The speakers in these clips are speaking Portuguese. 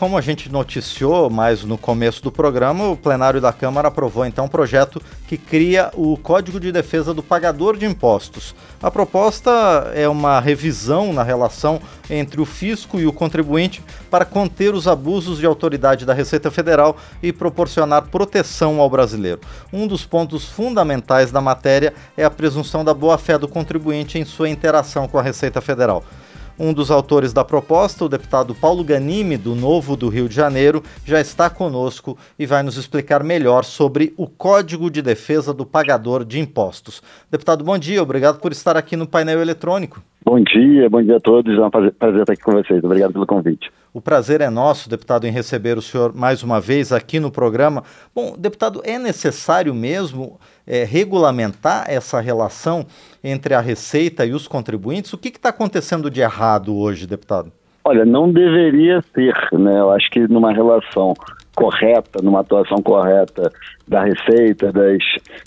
como a gente noticiou mais no começo do programa, o plenário da Câmara aprovou então um projeto que cria o Código de Defesa do Pagador de Impostos. A proposta é uma revisão na relação entre o fisco e o contribuinte para conter os abusos de autoridade da Receita Federal e proporcionar proteção ao brasileiro. Um dos pontos fundamentais da matéria é a presunção da boa-fé do contribuinte em sua interação com a Receita Federal. Um dos autores da proposta, o deputado Paulo Ganime, do Novo do Rio de Janeiro, já está conosco e vai nos explicar melhor sobre o Código de Defesa do Pagador de Impostos. Deputado, bom dia, obrigado por estar aqui no painel eletrônico. Bom dia, bom dia a todos, é um prazer estar aqui com vocês, obrigado pelo convite. O prazer é nosso, deputado, em receber o senhor mais uma vez aqui no programa. Bom, deputado, é necessário mesmo é, regulamentar essa relação entre a Receita e os contribuintes? O que está acontecendo de errado hoje, deputado? Olha, não deveria ser, né? Eu acho que numa relação correta, numa atuação correta da Receita, das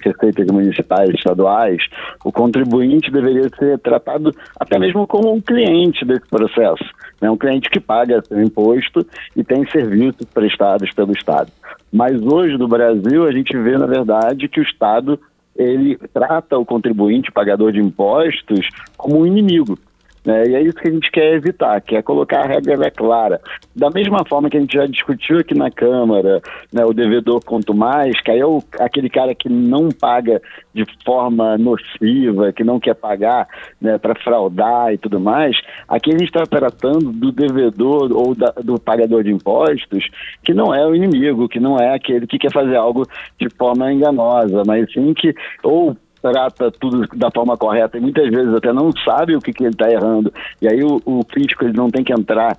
receitas municipais estaduais, o contribuinte deveria ser tratado até mesmo como um cliente desse processo, né? um cliente que paga seu imposto e tem serviços prestados pelo Estado. Mas hoje no Brasil a gente vê, na verdade, que o Estado ele trata o contribuinte, o pagador de impostos, como um inimigo. Né? E é isso que a gente quer evitar, que é colocar a regra clara. Da mesma forma que a gente já discutiu aqui na Câmara, né, o devedor quanto mais, que aí é o, aquele cara que não paga de forma nociva, que não quer pagar né, para fraudar e tudo mais, aqui a gente está tratando do devedor ou da, do pagador de impostos, que não é o inimigo, que não é aquele que quer fazer algo de forma enganosa, mas sim que ou trata tudo da forma correta e muitas vezes até não sabe o que, que ele está errando. E aí o, o crítico ele não tem que entrar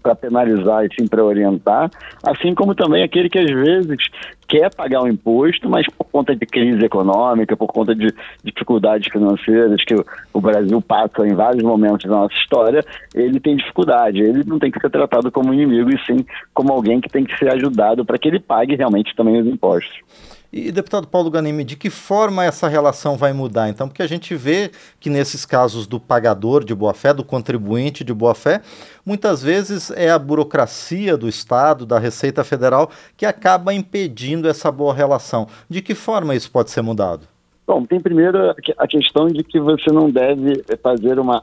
para penalizar e sim para orientar, assim como também aquele que às vezes quer pagar o imposto, mas por conta de crise econômica, por conta de dificuldades financeiras que o Brasil passa em vários momentos da nossa história, ele tem dificuldade. Ele não tem que ser tratado como inimigo, e sim como alguém que tem que ser ajudado para que ele pague realmente também os impostos. E, deputado Paulo Ganimi, de que forma essa relação vai mudar, então? Porque a gente vê que nesses casos do pagador de boa-fé, do contribuinte de boa-fé, muitas vezes é a burocracia do Estado, da Receita Federal, que acaba impedindo essa boa relação. De que forma isso pode ser mudado? Bom, tem primeiro a questão de que você não deve fazer uma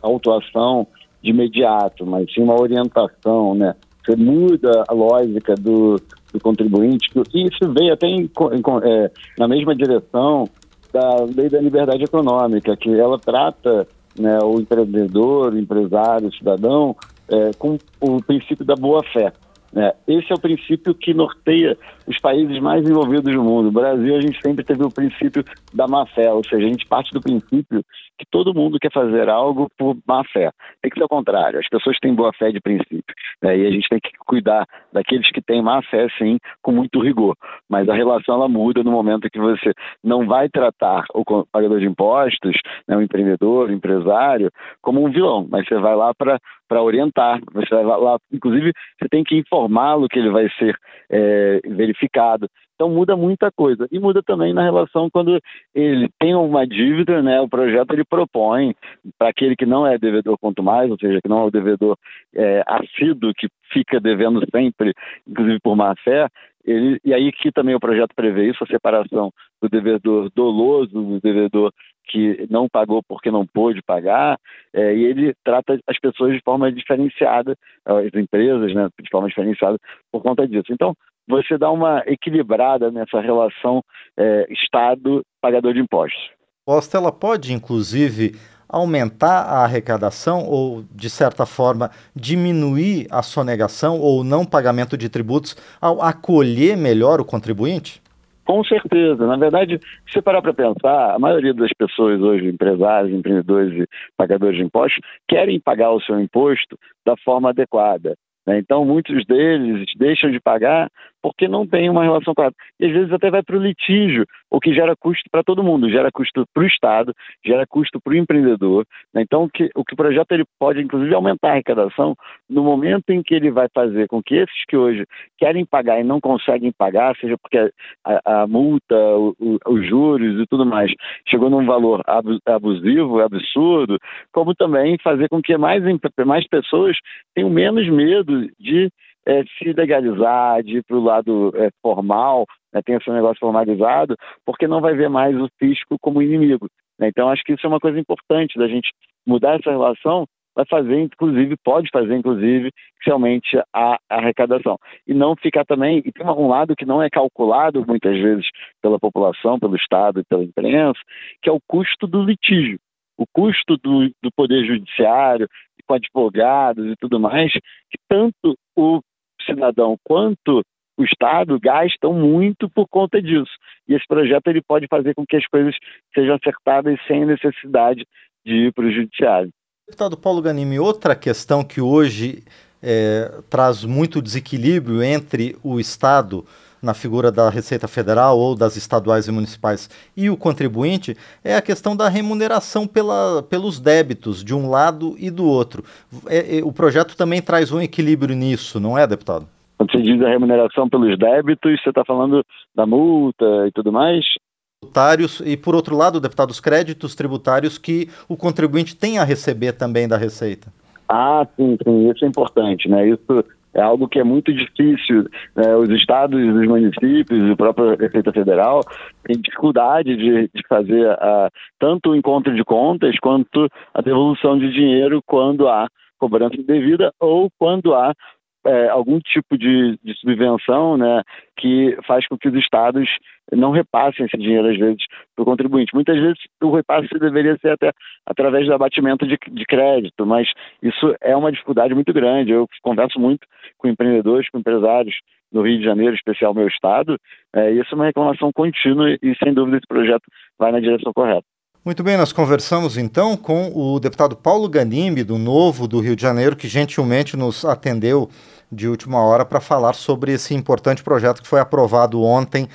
autuação de imediato, mas sim uma orientação, né? Você muda a lógica do, do contribuinte, e isso veio até em, em, é, na mesma direção da lei da liberdade econômica, que ela trata né, o empreendedor, o empresário, o cidadão, é, com o princípio da boa-fé. Né? Esse é o princípio que norteia os países mais envolvidos do mundo. O Brasil, a gente sempre teve o princípio da má-fé, ou seja, a gente parte do princípio que todo mundo quer fazer algo por má-fé. Tem que ser o contrário, as pessoas têm boa-fé de princípio. Né? E a gente tem que cuidar daqueles que têm má-fé, sim, com muito rigor. Mas a relação, ela muda no momento que você não vai tratar o pagador de impostos, né, o empreendedor, o empresário, como um vilão, mas você vai lá para orientar, você vai lá, inclusive, você tem que informá-lo que ele vai ser é, verificado. Então muda muita coisa. E muda também na relação quando ele tem uma dívida, né? O projeto ele propõe para aquele que não é devedor quanto mais, ou seja, que não é o devedor é, assíduo, que fica devendo sempre, inclusive por má fé, ele, e aí que também o projeto prevê isso, a separação do devedor doloso, do devedor que não pagou porque não pôde pagar, é, e ele trata as pessoas de forma diferenciada, as empresas, né, de forma diferenciada por conta disso. Então, você dá uma equilibrada nessa relação é, Estado-pagador de impostos. Posta, ela pode, inclusive, aumentar a arrecadação ou, de certa forma, diminuir a sonegação ou não pagamento de tributos ao acolher melhor o contribuinte? Com certeza. Na verdade, se parar para pensar, a maioria das pessoas hoje, empresários, empreendedores e pagadores de impostos, querem pagar o seu imposto da forma adequada. Né? Então, muitos deles deixam de pagar porque não tem uma relação clara. E às vezes até vai para o litígio, o que gera custo para todo mundo, gera custo para o Estado, gera custo para o empreendedor. Né? Então, o que, o que o projeto ele pode, inclusive, aumentar a arrecadação no momento em que ele vai fazer com que esses que hoje querem pagar e não conseguem pagar, seja porque a, a multa, o, o, os juros e tudo mais chegou num valor abusivo, absurdo, como também fazer com que mais, mais pessoas tenham menos medo de é, se legalizar, de ir para o lado é, formal, né, tem esse negócio formalizado, porque não vai ver mais o fisco como inimigo. Né? Então, acho que isso é uma coisa importante da gente mudar essa relação, vai fazer, inclusive, pode fazer, inclusive, a, a arrecadação. E não ficar também, e tem um lado que não é calculado muitas vezes pela população, pelo Estado e pela imprensa, que é o custo do litígio. O custo do, do Poder Judiciário, com advogados e tudo mais, que tanto o cidadão quanto o Estado gastam muito por conta disso. E esse projeto ele pode fazer com que as coisas sejam acertadas sem necessidade de ir para o judiciário. Deputado Paulo Ganimi, outra questão que hoje é, traz muito desequilíbrio entre o Estado na figura da Receita Federal ou das estaduais e municipais e o contribuinte é a questão da remuneração pela, pelos débitos de um lado e do outro. É, é, o projeto também traz um equilíbrio nisso, não é, deputado? Quando você diz a remuneração pelos débitos, você está falando da multa e tudo mais? Tributários e, por outro lado, deputado, os créditos tributários que o contribuinte tem a receber também da Receita. Ah, sim, sim, isso é importante, né? Isso é algo que é muito difícil. Né? Os estados, os municípios, a própria Receita Federal têm dificuldade de, de fazer a, tanto o encontro de contas quanto a devolução de dinheiro quando há cobrança indevida ou quando há é, algum tipo de, de, subvenção né, que faz com que os estados não repassem esse dinheiro, às vezes, para o contribuinte. Muitas vezes o repasse deveria ser até através do abatimento de, de, crédito, mas isso é uma dificuldade muito grande. Eu converso muito com empreendedores, com empresários no Rio de Janeiro, especial meu estado, é, isso é uma reclamação contínua e, sem dúvida, esse projeto vai na direção correta. Muito bem, nós conversamos então com o deputado Paulo Ganimbi, do Novo do Rio de Janeiro, que gentilmente nos atendeu de última hora para falar sobre esse importante projeto que foi aprovado ontem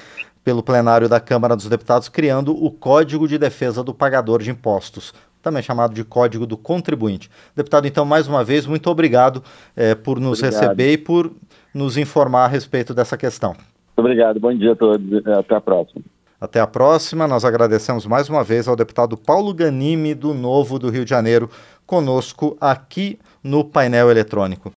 pelo plenário da Câmara dos Deputados, criando o Código de Defesa do Pagador de Impostos, também chamado de Código do Contribuinte. Deputado, então, mais uma vez, muito obrigado eh, por nos obrigado. receber e por nos informar a respeito dessa questão. Obrigado, bom dia a todos, até a próxima. Até a próxima. Nós agradecemos mais uma vez ao deputado Paulo Ganimi, do Novo do Rio de Janeiro, conosco aqui no painel eletrônico.